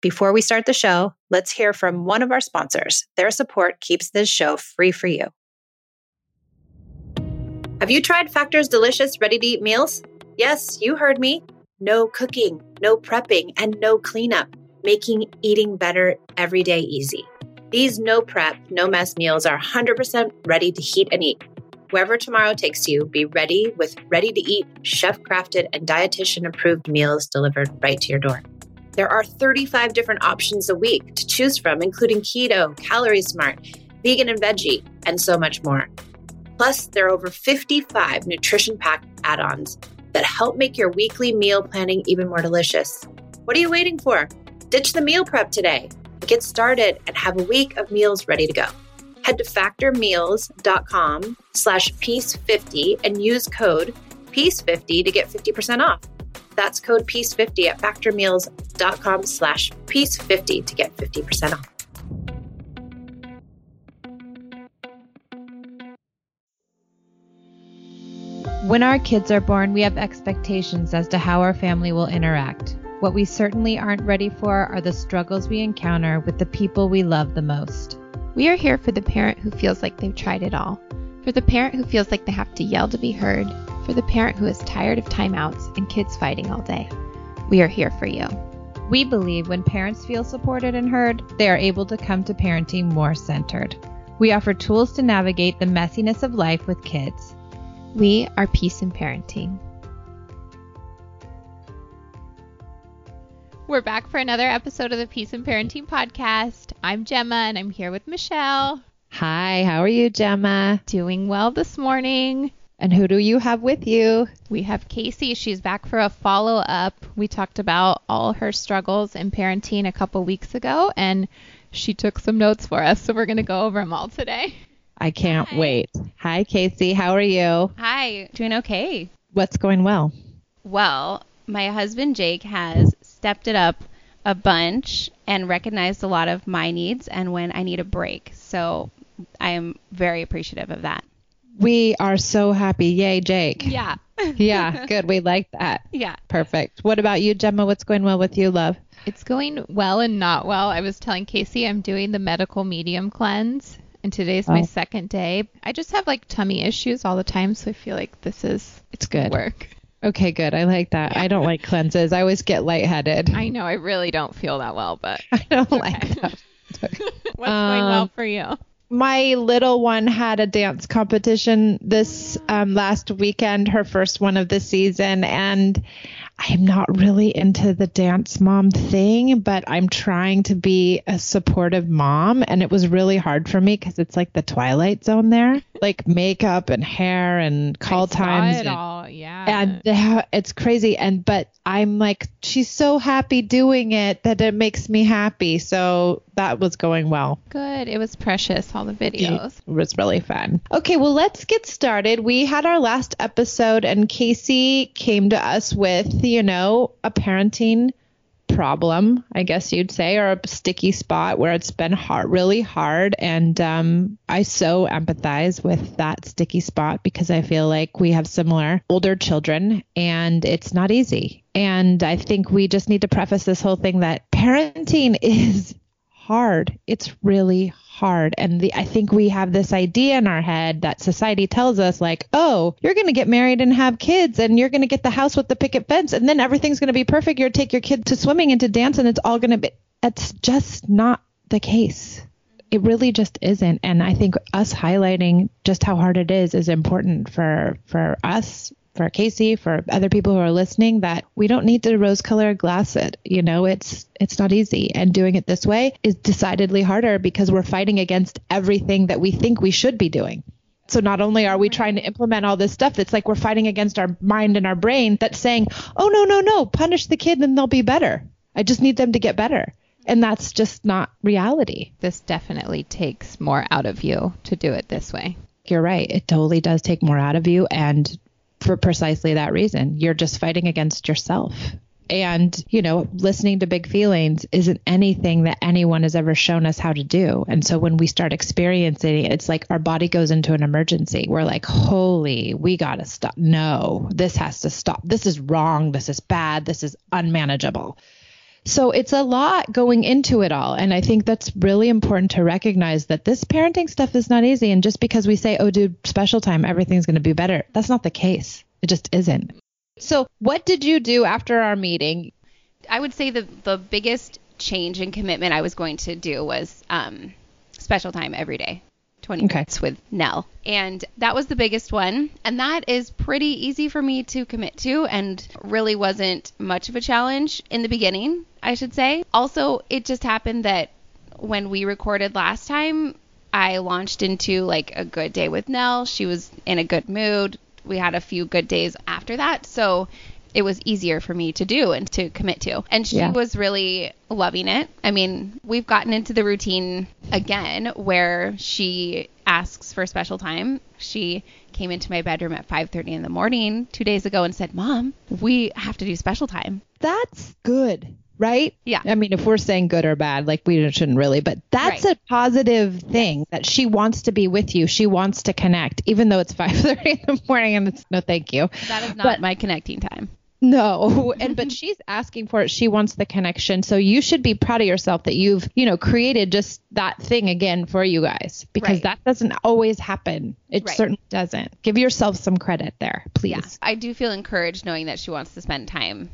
Before we start the show, let's hear from one of our sponsors. Their support keeps this show free for you. Have you tried Factor's delicious ready to eat meals? Yes, you heard me. No cooking, no prepping, and no cleanup, making eating better every day easy. These no prep, no mess meals are 100% ready to heat and eat. Wherever tomorrow takes you, be ready with ready to eat, chef crafted, and dietitian approved meals delivered right to your door. There are 35 different options a week to choose from, including keto, calorie smart, vegan and veggie, and so much more. Plus, there are over 55 nutrition packed add ons that help make your weekly meal planning even more delicious. What are you waiting for? Ditch the meal prep today. Get started and have a week of meals ready to go. Head to factormeals.com slash peace50 and use code peace50 to get 50% off. That's code peace50 at factormeals.com slash peace50 to get 50% off. When our kids are born, we have expectations as to how our family will interact. What we certainly aren't ready for are the struggles we encounter with the people we love the most. We are here for the parent who feels like they've tried it all, for the parent who feels like they have to yell to be heard, for the parent who is tired of timeouts and kids fighting all day. We are here for you. We believe when parents feel supported and heard, they are able to come to parenting more centered. We offer tools to navigate the messiness of life with kids. We are Peace in Parenting. We're back for another episode of the Peace in Parenting podcast. I'm Gemma and I'm here with Michelle. Hi, how are you, Gemma? Doing well this morning. And who do you have with you? We have Casey. She's back for a follow up. We talked about all her struggles in parenting a couple weeks ago, and she took some notes for us. So we're going to go over them all today. I can't Hi. wait. Hi, Casey. How are you? Hi. Doing okay. What's going well? Well, my husband Jake has stepped it up a bunch and recognized a lot of my needs and when I need a break. So I am very appreciative of that. We are so happy. Yay, Jake. Yeah. yeah, good. We like that. Yeah. Perfect. What about you, Gemma? What's going well with you, love? It's going well and not well. I was telling Casey I'm doing the medical medium cleanse, and today's oh. my second day. I just have like tummy issues all the time, so I feel like this is it's good work. Okay, good. I like that. Yeah. I don't like cleanses. I always get lightheaded. I know. I really don't feel that well, but I don't okay. like that. What's um, going well for you? My little one had a dance competition this um, last weekend, her first one of the season, and I'm not really into the dance mom thing, but I'm trying to be a supportive mom. And it was really hard for me because it's like the twilight zone there, like makeup and hair and call I times. Saw it and, all, yeah. And it's crazy. And, but I'm like, she's so happy doing it that it makes me happy. So that was going well. Good. It was precious, all the videos. It was really fun. Okay, well, let's get started. We had our last episode, and Casey came to us with, you know, a parenting problem, I guess you'd say, or a sticky spot where it's been hard, really hard. And um, I so empathize with that sticky spot because I feel like we have similar older children and it's not easy. And I think we just need to preface this whole thing that parenting is hard. It's really hard. And the, I think we have this idea in our head that society tells us, like, oh, you're going to get married and have kids and you're going to get the house with the picket fence and then everything's going to be perfect. You're take your kid to swimming and to dance and it's all going to be. It's just not the case. It really just isn't. And I think us highlighting just how hard it is is important for for us for Casey, for other people who are listening, that we don't need to rose colored glass it. You know, it's it's not easy. And doing it this way is decidedly harder because we're fighting against everything that we think we should be doing. So not only are we trying to implement all this stuff, it's like we're fighting against our mind and our brain that's saying, oh no, no, no, punish the kid and they'll be better. I just need them to get better. And that's just not reality. This definitely takes more out of you to do it this way. You're right. It totally does take more out of you. And for precisely that reason. You're just fighting against yourself. And, you know, listening to big feelings isn't anything that anyone has ever shown us how to do. And so when we start experiencing it, it's like our body goes into an emergency. We're like, holy, we got to stop. No, this has to stop. This is wrong. This is bad. This is unmanageable. So it's a lot going into it all. And I think that's really important to recognize that this parenting stuff is not easy. And just because we say, oh, dude, special time, everything's going to be better, that's not the case. It just isn't. So, what did you do after our meeting? I would say the the biggest change in commitment I was going to do was um, special time every day. 20 Okay. minutes with Nell. And that was the biggest one. And that is pretty easy for me to commit to and really wasn't much of a challenge in the beginning, I should say. Also, it just happened that when we recorded last time, I launched into like a good day with Nell. She was in a good mood. We had a few good days after that. So it was easier for me to do and to commit to. And she Yeah. was really loving it. I mean, we've gotten into the routine again where she asks for special time. She came into my bedroom at 5:30 in the morning 2 days ago and said, "Mom, we have to do special time." That's good, right? Yeah. I mean, if we're saying good or bad, like we shouldn't really, but that's Right. a positive thing that she wants to be with you. She wants to connect, even though it's 5:30 in the morning and it's no thank you. That is not But- my connecting time. No, and but she's asking for it. She wants the connection. So you should be proud of yourself that you've, you know, created just that thing again for you guys because Right. that doesn't always happen. It Right. certainly doesn't. Give yourself some credit there, please. Yeah. I do feel encouraged knowing that she wants to spend time.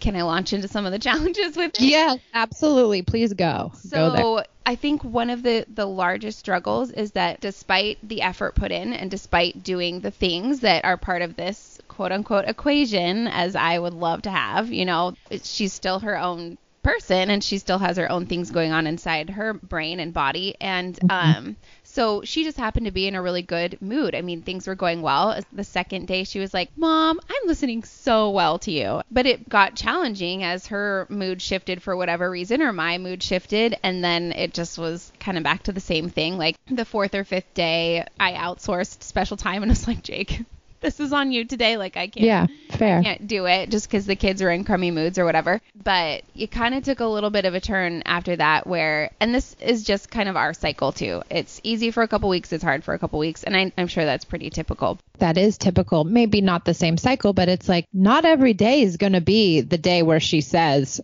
Can I launch into some of the challenges with it? Yes, absolutely. Please go. go. So I think one of the the largest struggles is that despite the effort put in and despite doing the things that are part of this quote unquote equation, as I would love to have, you know, she's still her own person and she still has her own things going on inside her brain and body and um so she just happened to be in a really good mood. I mean, things were going well. The second day, she was like, Mom, I'm listening so well to you. But it got challenging as her mood shifted for whatever reason, or my mood shifted. And then it just was kind of back to the same thing. Like the fourth or fifth day, I outsourced special time and was like, Jake, this is on you today. Like, I can't Yeah, fair. can't do it just because the kids are in crummy moods or whatever. But it kind of took a little bit of a turn after that, where, and this is just kind of our cycle too. It's easy for a couple weeks, it's hard for a couple weeks, and I, I'm sure that's pretty typical. That is typical. Maybe not the same cycle, but it's like not every day is going to be the day where she says,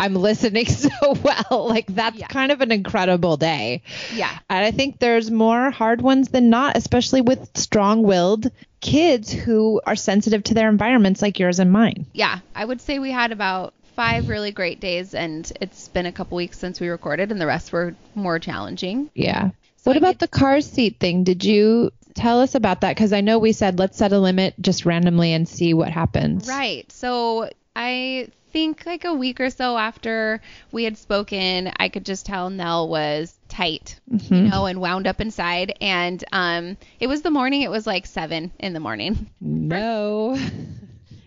I'm listening so well. Like that's Yeah. kind of an incredible day. Yeah. And I think there's more hard ones than not, especially with strong willed kids who are sensitive to their environments like yours and mine. Yeah. I would say we had about five really great days, and it's been a couple weeks since we recorded, and the rest were more challenging. Yeah. So what I about the car seat thing? Did you tell us about that? Because I know we said let's set a limit just randomly and see what happens. Right. So I think like a week or so after we had spoken, I could just tell Nell was tight, you know, and wound up inside. And um, it was the morning. It was like seven in the morning. No.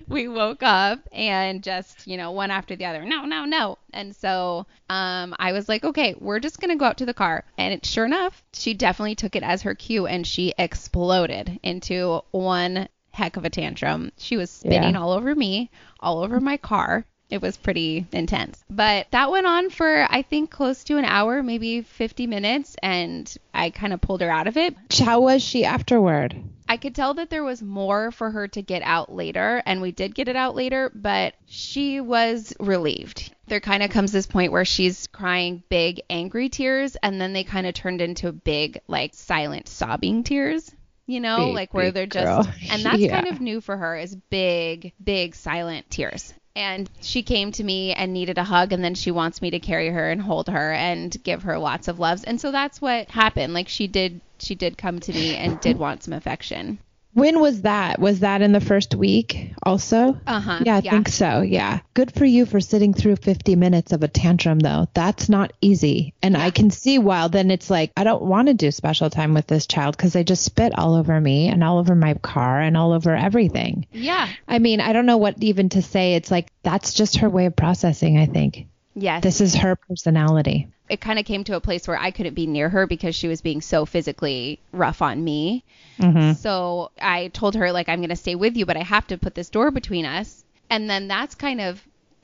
We woke up and just, you know, one after the other, no, no, no. And so um, I was like, okay, we're just going to go out to the car. And it, sure enough, she definitely took it as her cue and she exploded into one heck of a tantrum. She was spinning Yeah. all over me, all over my car. It was pretty intense. But that went on for, I think, close to an hour, maybe 50 minutes. And I kind of pulled her out of it. How was she afterward? I could tell that there was more for her to get out later, and we did get it out later, but she was relieved. There kind of comes this point where she's crying big, angry tears, and then they kind of turned into big, like, silent, sobbing tears. You know, Big, like where they're just, girl. and that's Yeah. kind of new for her is big, big, silent tears. And she came to me and needed a hug, and then she wants me to carry her and hold her and give her lots of loves. And so that's what happened. Like she did, she did come to me and did want some affection. When was that? Was that in the first week also? Uh-huh. Yeah, I Yeah. think so. Yeah. Good for you for sitting through 50 minutes of a tantrum, though. That's not easy. And I can see why then it's like, I don't want to do special time with this child because they just spit all over me and all over my car and all over everything. Yeah. I mean, I don't know what even to say. It's like, that's just her way of processing, I think. Yes. This is her personality. It kind of came to a place where I couldn't be near her because she was being so physically rough on me. Mm-hmm. So I told her like I'm going to stay with you, but I have to put this door between us. And then that's kind of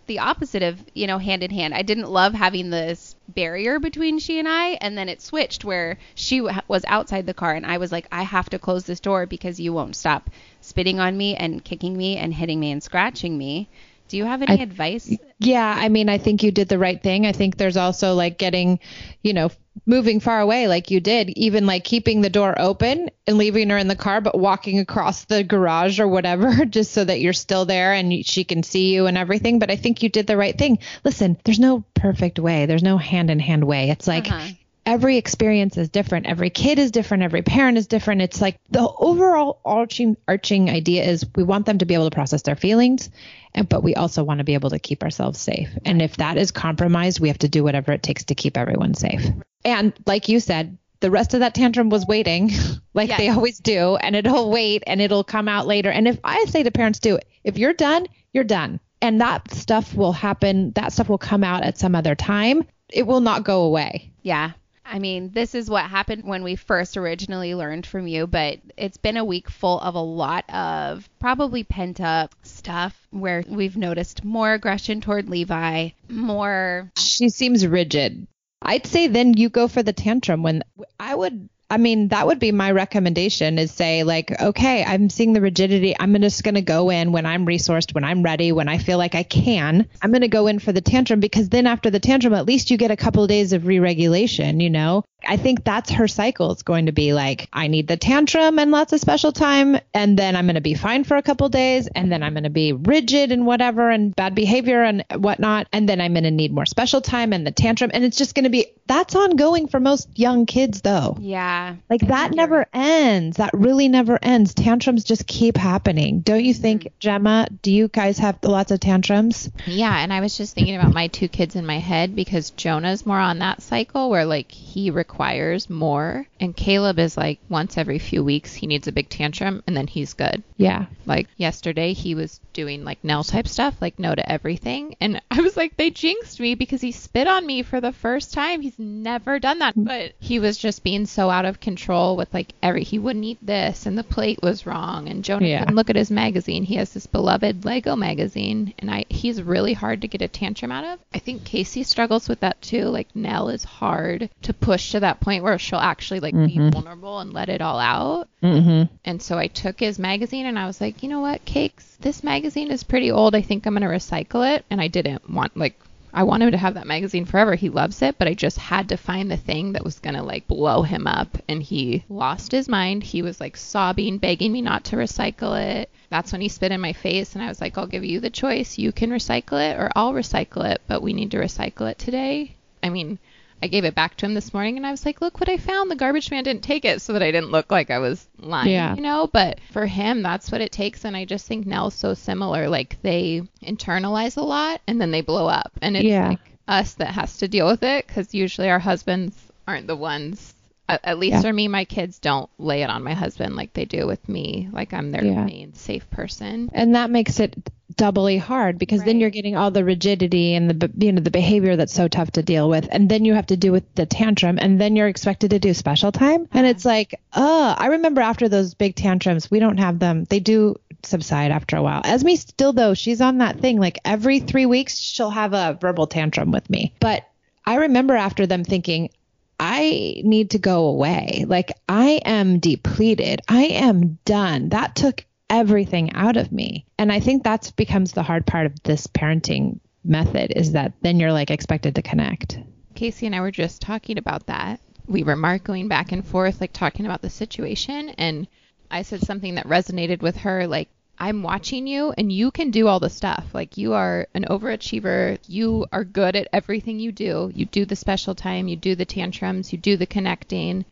the opposite of, you know, hand in hand. I didn't love having this barrier between she and I, and then it switched where she w- was outside the car and I was like I have to close this door because you won't stop spitting on me and kicking me and hitting me and scratching me Do you have any I- advice? Yeah, I mean, I think you did the right thing. I think there's also like getting, you know, moving far away like you did, even like keeping the door open and leaving her in the car, but walking across the garage or whatever, just so that you're still there and she can see you and everything. But I think you did the right thing. Listen, there's no perfect way, there's no hand in hand way. It's like, Uh-huh. Every experience is different. Every kid is different. Every parent is different. It's like the overall arching arching idea is we want them to be able to process their feelings, and but we also want to be able to keep ourselves safe. And if that is compromised, we have to do whatever it takes to keep everyone safe. And like you said, the rest of that tantrum was waiting, like they always do, and it'll wait and it'll come out later. And if I say to parents, do if you're done, you're done. And that stuff will happen. That stuff will come out at some other time. It will not go away. Yeah. I mean, this is what happened when we first originally learned from you, but it's been a week full of a lot of probably pent up stuff where we've noticed more aggression toward Levi, more she seems rigid. I'd say then you go for the tantrum when I would I mean that would be my recommendation is say like okay I'm seeing the rigidity. I'm just going to go in when I'm resourced when I'm ready when I feel like I can. I'm going to go in for the tantrum because then after the tantrum at least you get a couple of days of re-regulation you know I think that's her cycle. It's going to be like I need the tantrum and lots of special time and then I'm going to be fine for a couple days and then I'm going to be rigid and whatever and bad behavior and whatnot and then I'm going to need more special time and the tantrum and it's just going to be that's ongoing for most young kids though. Yeah. like that never ends. That really never ends. Tantrums just keep happening. Don't you think mm-hmm. Gemma do you guys have lots of tantrums? Yeah, and I was just thinking about my two kids in my head because Jonah's more on that cycle where like he requires more, and Caleb is like once every few weeks he needs a big tantrum and then he's good. yeah Like yesterday he was doing like Nell type stuff, like no to everything, and I was like they jinxed me because he spit on me for the first time. He's never done that, mm. but he was just being so out of control with like every he wouldn't eat this and the plate was wrong and Jonah Yeah. couldn't look at his magazine. He has this beloved Lego magazine and I he's really hard to get a tantrum out of. I think Casey struggles with that too. Like Nell is hard to push to that point where she'll actually like be vulnerable and let it all out. mm-hmm And so I took his magazine and I was like, you know what, Cakes, this magazine is pretty old. I think I'm going to recycle it. And I didn't want, like, I want him to have that magazine forever. He loves it, but I just had to find the thing that was going to, like, blow him up. And he lost his mind. He was, like, sobbing, begging me not to recycle it. That's when he spit in my face. And I was like, I'll give you the choice. You can recycle it or I'll recycle it, but we need to recycle it today. I mean, I gave it back to him this morning and I was like, look what I found. The garbage man didn't take it so that I didn't look like I was lying, Yeah. you know? But for him, that's what it takes. And I just think Nell's so similar. Like they internalize a lot and then they blow up. And it's Yeah. like us that has to deal with it because usually our husbands aren't the ones. At, least Yeah. for me, my kids don't lay it on my husband like they do with me. Like I'm their Yeah. main safe person. and that makes it doubly hard because then you're getting all the rigidity and the you know the behavior that's so tough to deal with and then you have to do with the tantrum and then you're expected to do special time and it's like oh i remember after those big tantrums we don't have them they do subside after a while esme still though she's on that thing like every three weeks she'll have a verbal tantrum with me but i remember after them thinking I need to go away. Like I am depleted. I am done. That took everything out of me. And I think that's becomes the hard part of this parenting method is that then you're like expected to connect. Casey and I were just talking about that. We were Mark going back and forth, like talking about the situation, and I said something that resonated with her, like, I'm watching you and you can do all the stuff. Like, you are an overachiever. You are good at everything you do. You do the special time, you do the tantrums, you do the connecting,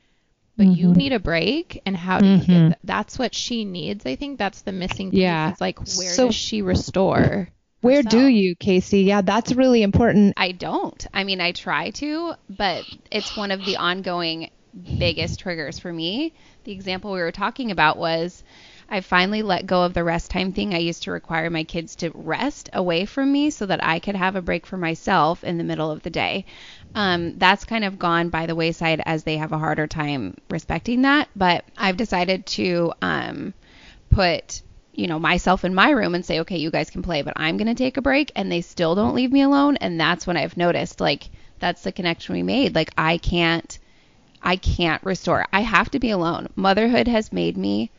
but you Mm-hmm. need a break. And how do you get that? That's what she needs. I think that's the missing piece. Yeah. It's like, where So- does she restore? Where do you, Casey? Yeah, that's really important. I don't. I mean, I try to, but it's one of the ongoing biggest triggers for me. The example we were talking about was I finally let go of the rest time thing. I used to require my kids to rest away from me so that I could have a break for myself in the middle of the day. Um, that's kind of gone by the wayside as they have a harder time respecting that. But I've decided to um, put you know myself in my room and say okay you guys can play but i'm going to take a break and they still don't leave me alone and that's when i've noticed like that's the connection we made like i can't i can't restore i have to be alone motherhood has made me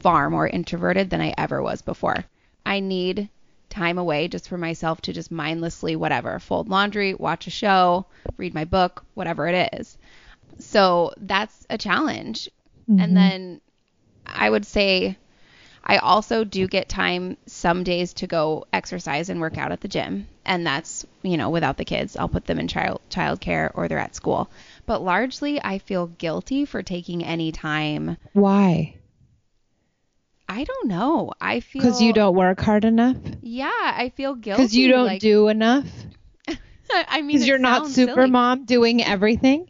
far more introverted than i ever was before i need time away just for myself to just mindlessly whatever, fold laundry, watch a show, read my book, whatever it is. So that's a challenge. Mm-hmm. And then I would say I also do get time some days to go exercise and work out at the gym, and that's you know without the kids. I'll put them in child childcare or they're at school. But largely, I feel guilty for taking any time. Why? I don't know. I feel Because you don't work hard enough? Yeah, I feel guilty. Because you don't like, do enough? I mean, Because you're not super silly. mom doing everything?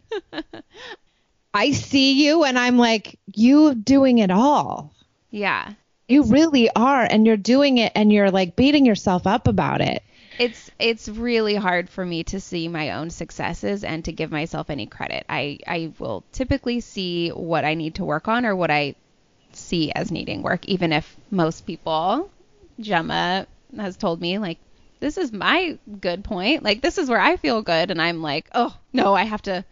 I see you and I'm like, you doing it all. Yeah, You really are. And you're doing it and you're like beating yourself up about it. it's it's really hard for me to see my own successes and to give myself any credit. I I will typically see what I need to work on or what I see as needing work, even if most people, Gemma has told me like this is my good point. Like this is where I feel good, and I'm like, oh no, I have to.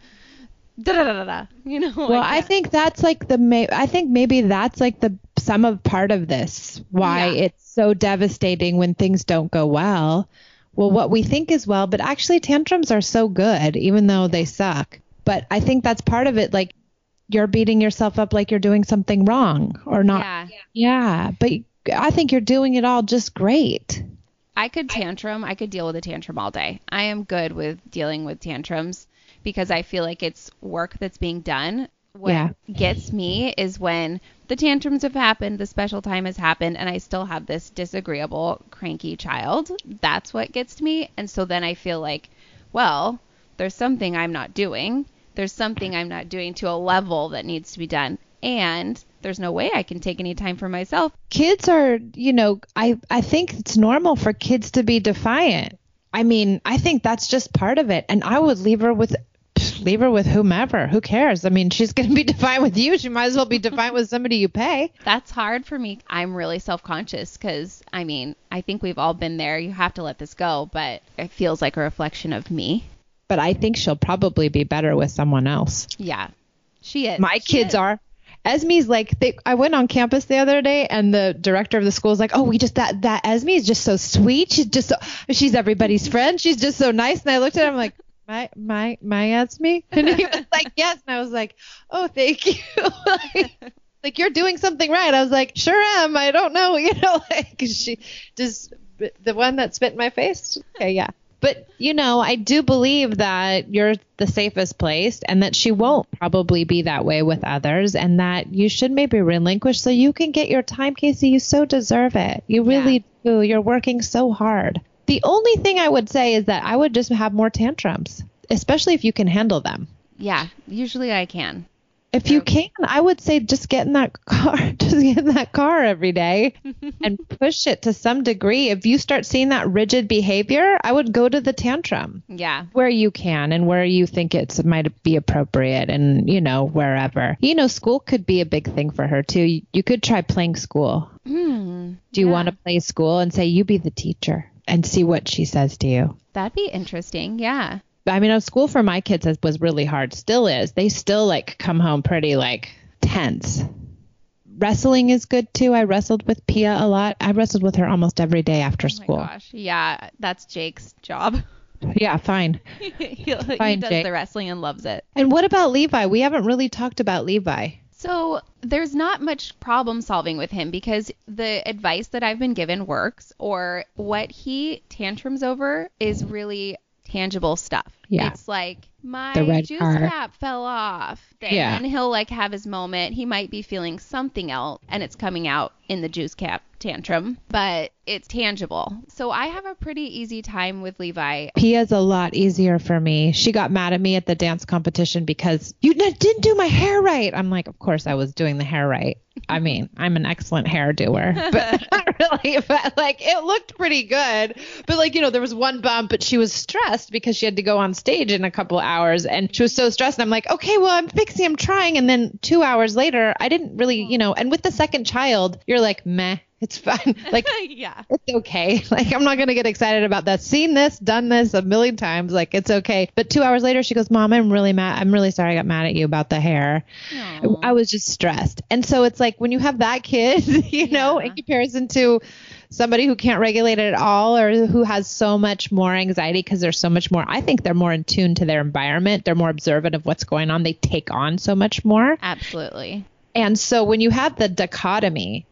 Da da da da. You know. Well, I can't- think that's like the ma- I think maybe that's like the some of part of this why Yeah. it's so devastating when things don't go well. Well, what we think is well, but actually tantrums are so good even though they suck. But I think that's part of it like you're beating yourself up like you're doing something wrong or not. Yeah. Yeah, but I think you're doing it all just great. I could tantrum. I could deal with a tantrum all day. I am good with dealing with tantrums because I feel like it's work that's being done. What Yeah. gets me is when the tantrums have happened, the special time has happened, and I still have this disagreeable, cranky child. That's what gets to me. And so then I feel like, well, there's something I'm not doing. There's something I'm not doing to a level that needs to be done. And there's no way I can take any time for myself. kids are, you know, I I think it's normal for kids to be defiant. I mean, I think that's just part of it. And I would leave her with leave her with whomever. Who cares? I mean, she's going to be defiant with you. She might as well be defiant with somebody you pay. that's hard for me. I'm really self conscious because, I mean, I think we've all been there. You have to let this go, but it feels like a reflection of me. But I think she'll probably be better with someone else. Yeah, she is. My She kids is. are. Esme's like they, I went on campus the other day and the director of the school is like, "Oh, we just that that Esme is just so sweet. She's just so she's everybody's friend. She's just so nice." And I looked at him like, "My my my Esme?" And he was like, "Yes." And I was like, "Oh, thank you." like, like you're doing something right. I was like, "Sure am. I don't know, you know, like she just the one that spit in my face." Okay, yeah. But you know, I do believe that you're the safest place and that she won't probably be that way with others and that you should maybe relinquish so you can get your time, Casey. You so deserve it. You really do. You're working so hard. The only thing I would say is that I would just have more tantrums, especially if you can handle them. Yeah, usually I can. If you can, I would say just get in that car, just get in that car every day and push it to some degree. If you start seeing that rigid behavior, I would go to the tantrum Yeah. where you can and where you think it's might be appropriate and you know wherever you know school could be a big thing for her too you, could try playing school Hmm. do you Yeah. want to play school and say you be the teacher and see what she says to you That'd be interesting. Yeah. I mean school for my kids has, was really hard still is they still like come home pretty like tense wrestling is good too i wrestled with pia a lot i wrestled with her almost every day after Oh school my gosh. Yeah, that's Jake's job. yeah fine he, he Fine, does Jake. the wrestling and loves it. and what about levi we haven't really talked about levi So there's not much problem solving with him because the advice that I've been given works, or what he tantrums over is really tangible stuff. Yeah. It's like my juice car. cap fell off. Then Yeah. he'll like have his moment. He might be feeling something else and it's coming out in the juice cap tantrum, but it's tangible. So I have a pretty easy time with Levi. Pia's a lot easier for me. She got mad at me at the dance competition because you didn't do my hair right. I'm like, of course I was doing the hair right. I mean, I'm an excellent hair doer, but not really. But like, it looked pretty good. But like, you know, there was one bump, but she was stressed because she had to go on stage in a couple hours, and she was so stressed. And I'm like, okay, well, I'm fixing, I'm trying, and then two hours later, I didn't really, you know. And with the second child, you're like, meh, it's fine. Like, yeah. it's okay. Like I'm not gonna get excited about that. Seen this, done this a million times. Like it's okay. But two hours later, she goes, "Mom, I'm really mad. I'm really sorry. I got mad at you about the hair. I, I was just stressed." And so it's like when you have that kid, you know, in comparison to somebody who can't regulate it at all or who has so much more anxiety because there's so much more i think they're more in tune to their environment they're more observant of what's going on they take on so much more Absolutely. and so when you have the dichotomy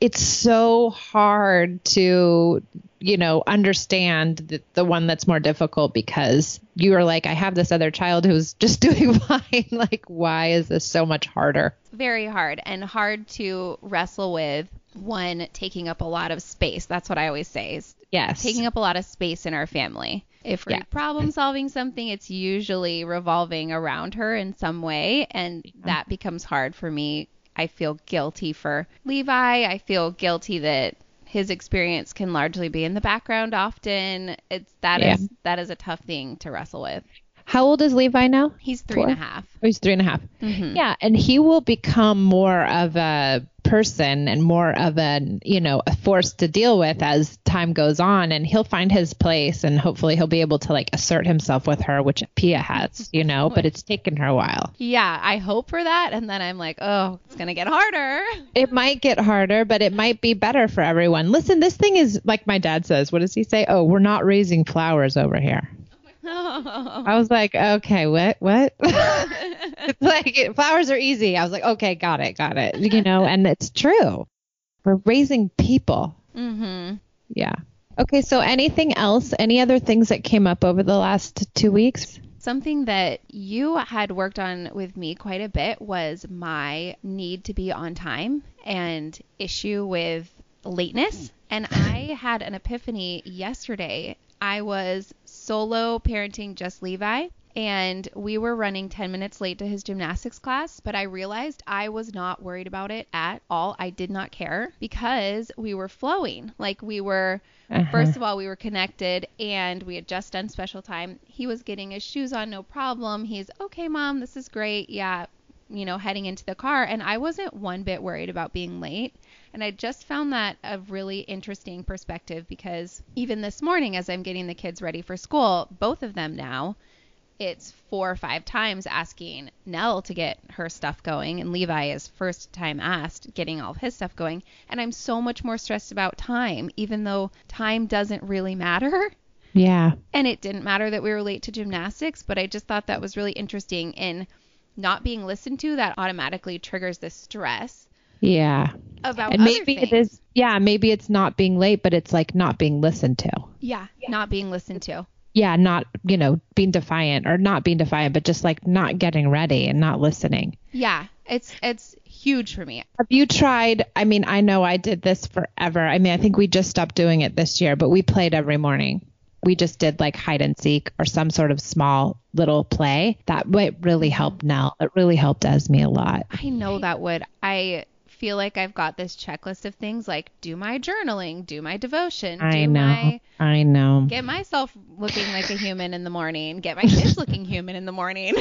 it's so hard to you know understand the, the one that's more difficult because you are like i have this other child who's just doing fine like why is this so much harder Very hard and hard to wrestle with one taking up a lot of space. That's what I always say is yes taking up a lot of space in our family. If we're Yeah. problem solving something, it's usually revolving around her in some way, and that becomes hard for me. I feel guilty for Levi. I feel guilty that his experience can largely be in the background often. It's that is Yeah. that is a tough thing to wrestle with. how old is levi now He's three and a half. Oh, he's three and a half. Mhm. Yeah, and he will become more of a person and more of a you know, a force to deal with as time goes on and he'll find his place and hopefully he'll be able to like assert himself with her, which Pia has, you know, but it's taken her a while. Yeah, I hope for that, and then I'm like, oh, it's gonna get harder. It might get harder, but it might be better for everyone. Listen, this thing is like my dad says, what does he say? Oh, we're not raising flowers over here. I was like, okay, what, what? it's like flowers are easy. I was like, okay, got it, got it. You know, and it's true. We're raising people. mm-hmm. Yeah. Okay, so anything else? Any other things that came up over the last two weeks? Something that you had worked on with me quite a bit was my need to be on time and issue with lateness. And I had an epiphany yesterday. I was solo parenting just Levi, and we were running 10 minutes late to his gymnastics class, but I realized I was not worried about it at all. I did not care because we were flowing. Like we were Uh-huh. First of all, we were connected and we had just done special time. He was getting his shoes on, no problem. He's okay, mom, this is great. Yeah, you know, heading into the car. And I wasn't one bit worried about being late. And I just found that a really interesting perspective because even this morning, as I'm getting the kids ready for school, both of them now, it's four or five times asking Nell to get her stuff going, and Levi is first time asked getting all of his stuff going. And I'm so much more stressed about time, even though time doesn't really matter. Yeah. And it didn't matter that we were late to gymnastics, but I just thought that was really interesting. In not being listened to, that automatically triggers this stress Yeah. about And other maybe it things. is, yeah, maybe it's not being late, but it's like not being listened to. Yeah, not being listened to. Yeah, not, you know, being defiant or not being defiant, but just like not getting ready and not listening. Yeah, it's it's huge for me. Have you tried? I mean, I know I did this forever. I mean, I think we just stopped doing it this year, but we played every morning. We just did like hide and seek or some sort of small little play. That might really help mm-hmm. Nell. It really helped Esme a lot. I know that would. I feel like I've got this checklist of things like do my journaling, do my devotion, do I know. my I know. get myself looking like a human in the morning, get my kids looking human in the morning.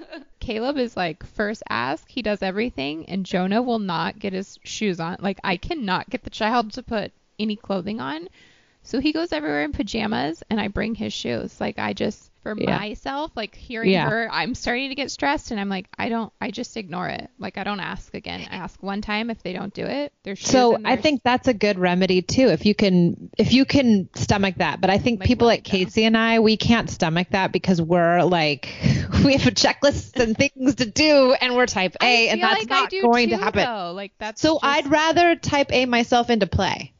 Caleb is like first ask, he does everything, and Jonah will not get his shoes on. Like I cannot get the child to put any clothing on. So he goes everywhere in pajamas and I bring his shoes. Like I just for Yeah. myself, like hearing Yeah. her, I'm starting to get stressed and I'm like, I don't I just ignore it. Like I don't ask again. I ask one time if they don't do it. There's So I think that's a good remedy too. If you can, if you can stomach that, but I think Like people like Casey and I, we can't stomach that because we're like, we have a checklist and things to do, and we're type A, and that's like not going to happen. Though. Like that's So just- I'd rather type A myself into play.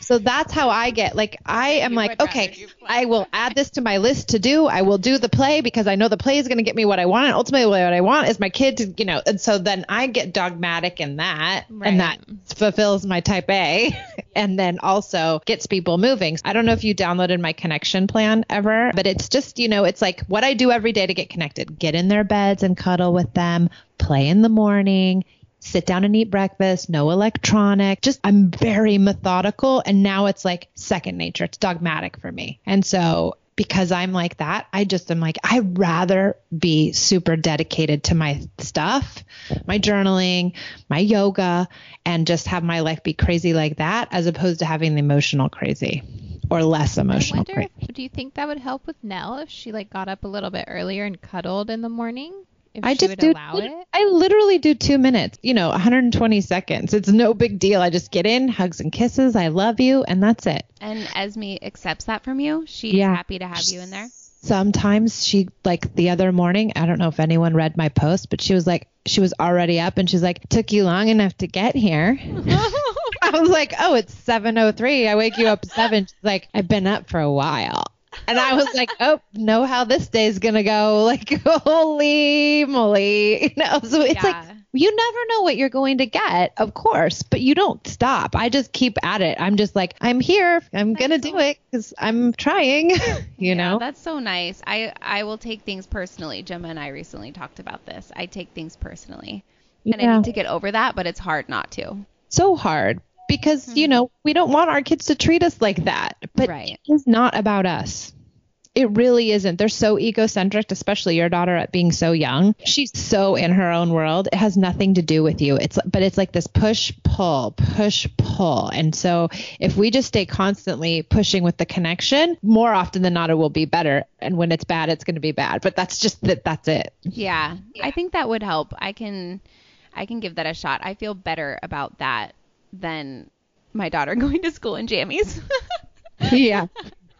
So that's how I get. Like I am You like, okay. I will add this to my list to do. I will do the play because I know the play is going to get me what I want. And ultimately, what I want is my kid to, you know. And so then I get dogmatic in that, Right. and that fulfills my type A, and then also gets people moving. I don't know if you downloaded my connection plan ever, but it's just you know, it's like what I do every day to get connected. Get in their beds and cuddle with them. Play in the morning sit down and eat breakfast, no electronic. Just I'm very methodical and now it's like second nature. It's dogmatic for me. And so because I'm like that, I just am like I'd rather be super dedicated to my stuff, my journaling, my yoga and just have my life be crazy like that as opposed to having the emotional crazy or less emotional I wonder crazy. if, do you think that would help with Nell if she like got up a little bit earlier and cuddled in the morning? If I she just would do. allow it. I literally do two minutes. You know, 120 seconds. It's no big deal. I just get in, hugs and kisses. I love you, and that's it. And Esme accepts that from you. She's Yeah. happy to have you in there. Sometimes she like the other morning. I don't know if anyone read my post, but she was like, she was already up, and she's like, took you long enough to get here. I was like, oh, it's 7:03. I wake you up at seven. She's like, I've been up for a while. And I was like, oh, know how this day's gonna go. Like, holy moly. You know, so it's like you never know what you're going to get, of course, but you don't stop. I just keep at it. I'm just like, I'm here. I'm gonna do it because I'm trying. you Yeah, know, that's so nice. I I will take things personally. Gemma and I recently talked about this. I take things personally, and I need to get over that, but it's hard not to. so hard because you mm-hmm. know we don't want our kids to treat us like that. But Right. it is not about us. It really isn't. They're so egocentric, especially your daughter at being so young. She's so in her own world. It has nothing to do with you. It's but it's like this push pull, push pull. And so if we just stay constantly pushing with the connection, more often than not it will be better. And when it's bad, it's going to be bad. But that's just that that's it. Yeah, I think that would help. I can I can give that a shot. I feel better about that than my daughter going to school in jammies. Yeah.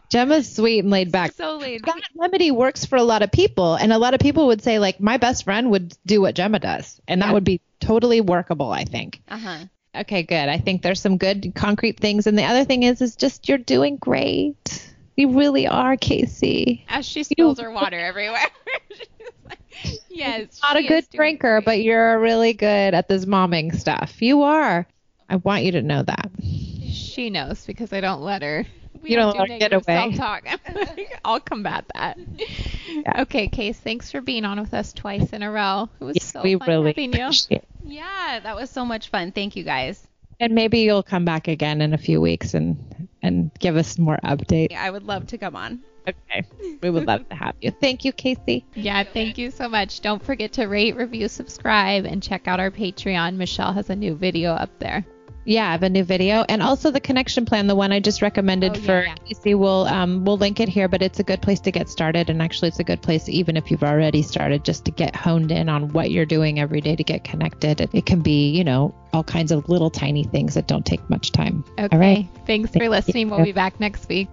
Gemma's sweet and laid back. so laid. Back. That remedy works for a lot of people and a lot of people would say like my best friend would do what gemma does and that Yeah. would be totally workable i think Uh huh. okay good i think there's some good concrete things and the other thing is is just you're doing great you really are casey As she spills her water everywhere. She's like, yes. not a good drinker great. but you're really good at this momming stuff you are i want you to know that She knows because I don't let her. We You don't do let her get away. Self-talk. I'll combat that. Okay, Case, thanks for being on with us twice in a row. It was Yes, so we fun really having you. it. Yeah, that was so much fun. Thank you guys. and maybe you'll come back again in a few weeks and and give us more updates I would love to come on. okay we would love to have you thank you casey Yeah, thank you so much. Don't forget to rate, review, subscribe, and check out our Patreon. Michelle has a new video up there. Yeah, I have a new video, and also the connection plan, the one I just recommended Oh, yeah, for yeah. Casey. We'll um we'll link it here, but it's a good place to get started, and actually it's a good place even if you've already started, just to get honed in on what you're doing every day to get connected. It, it can be, you know, all kinds of little tiny things that don't take much time. Okay. All right. Thanks Thank for listening. you. We'll be back next week.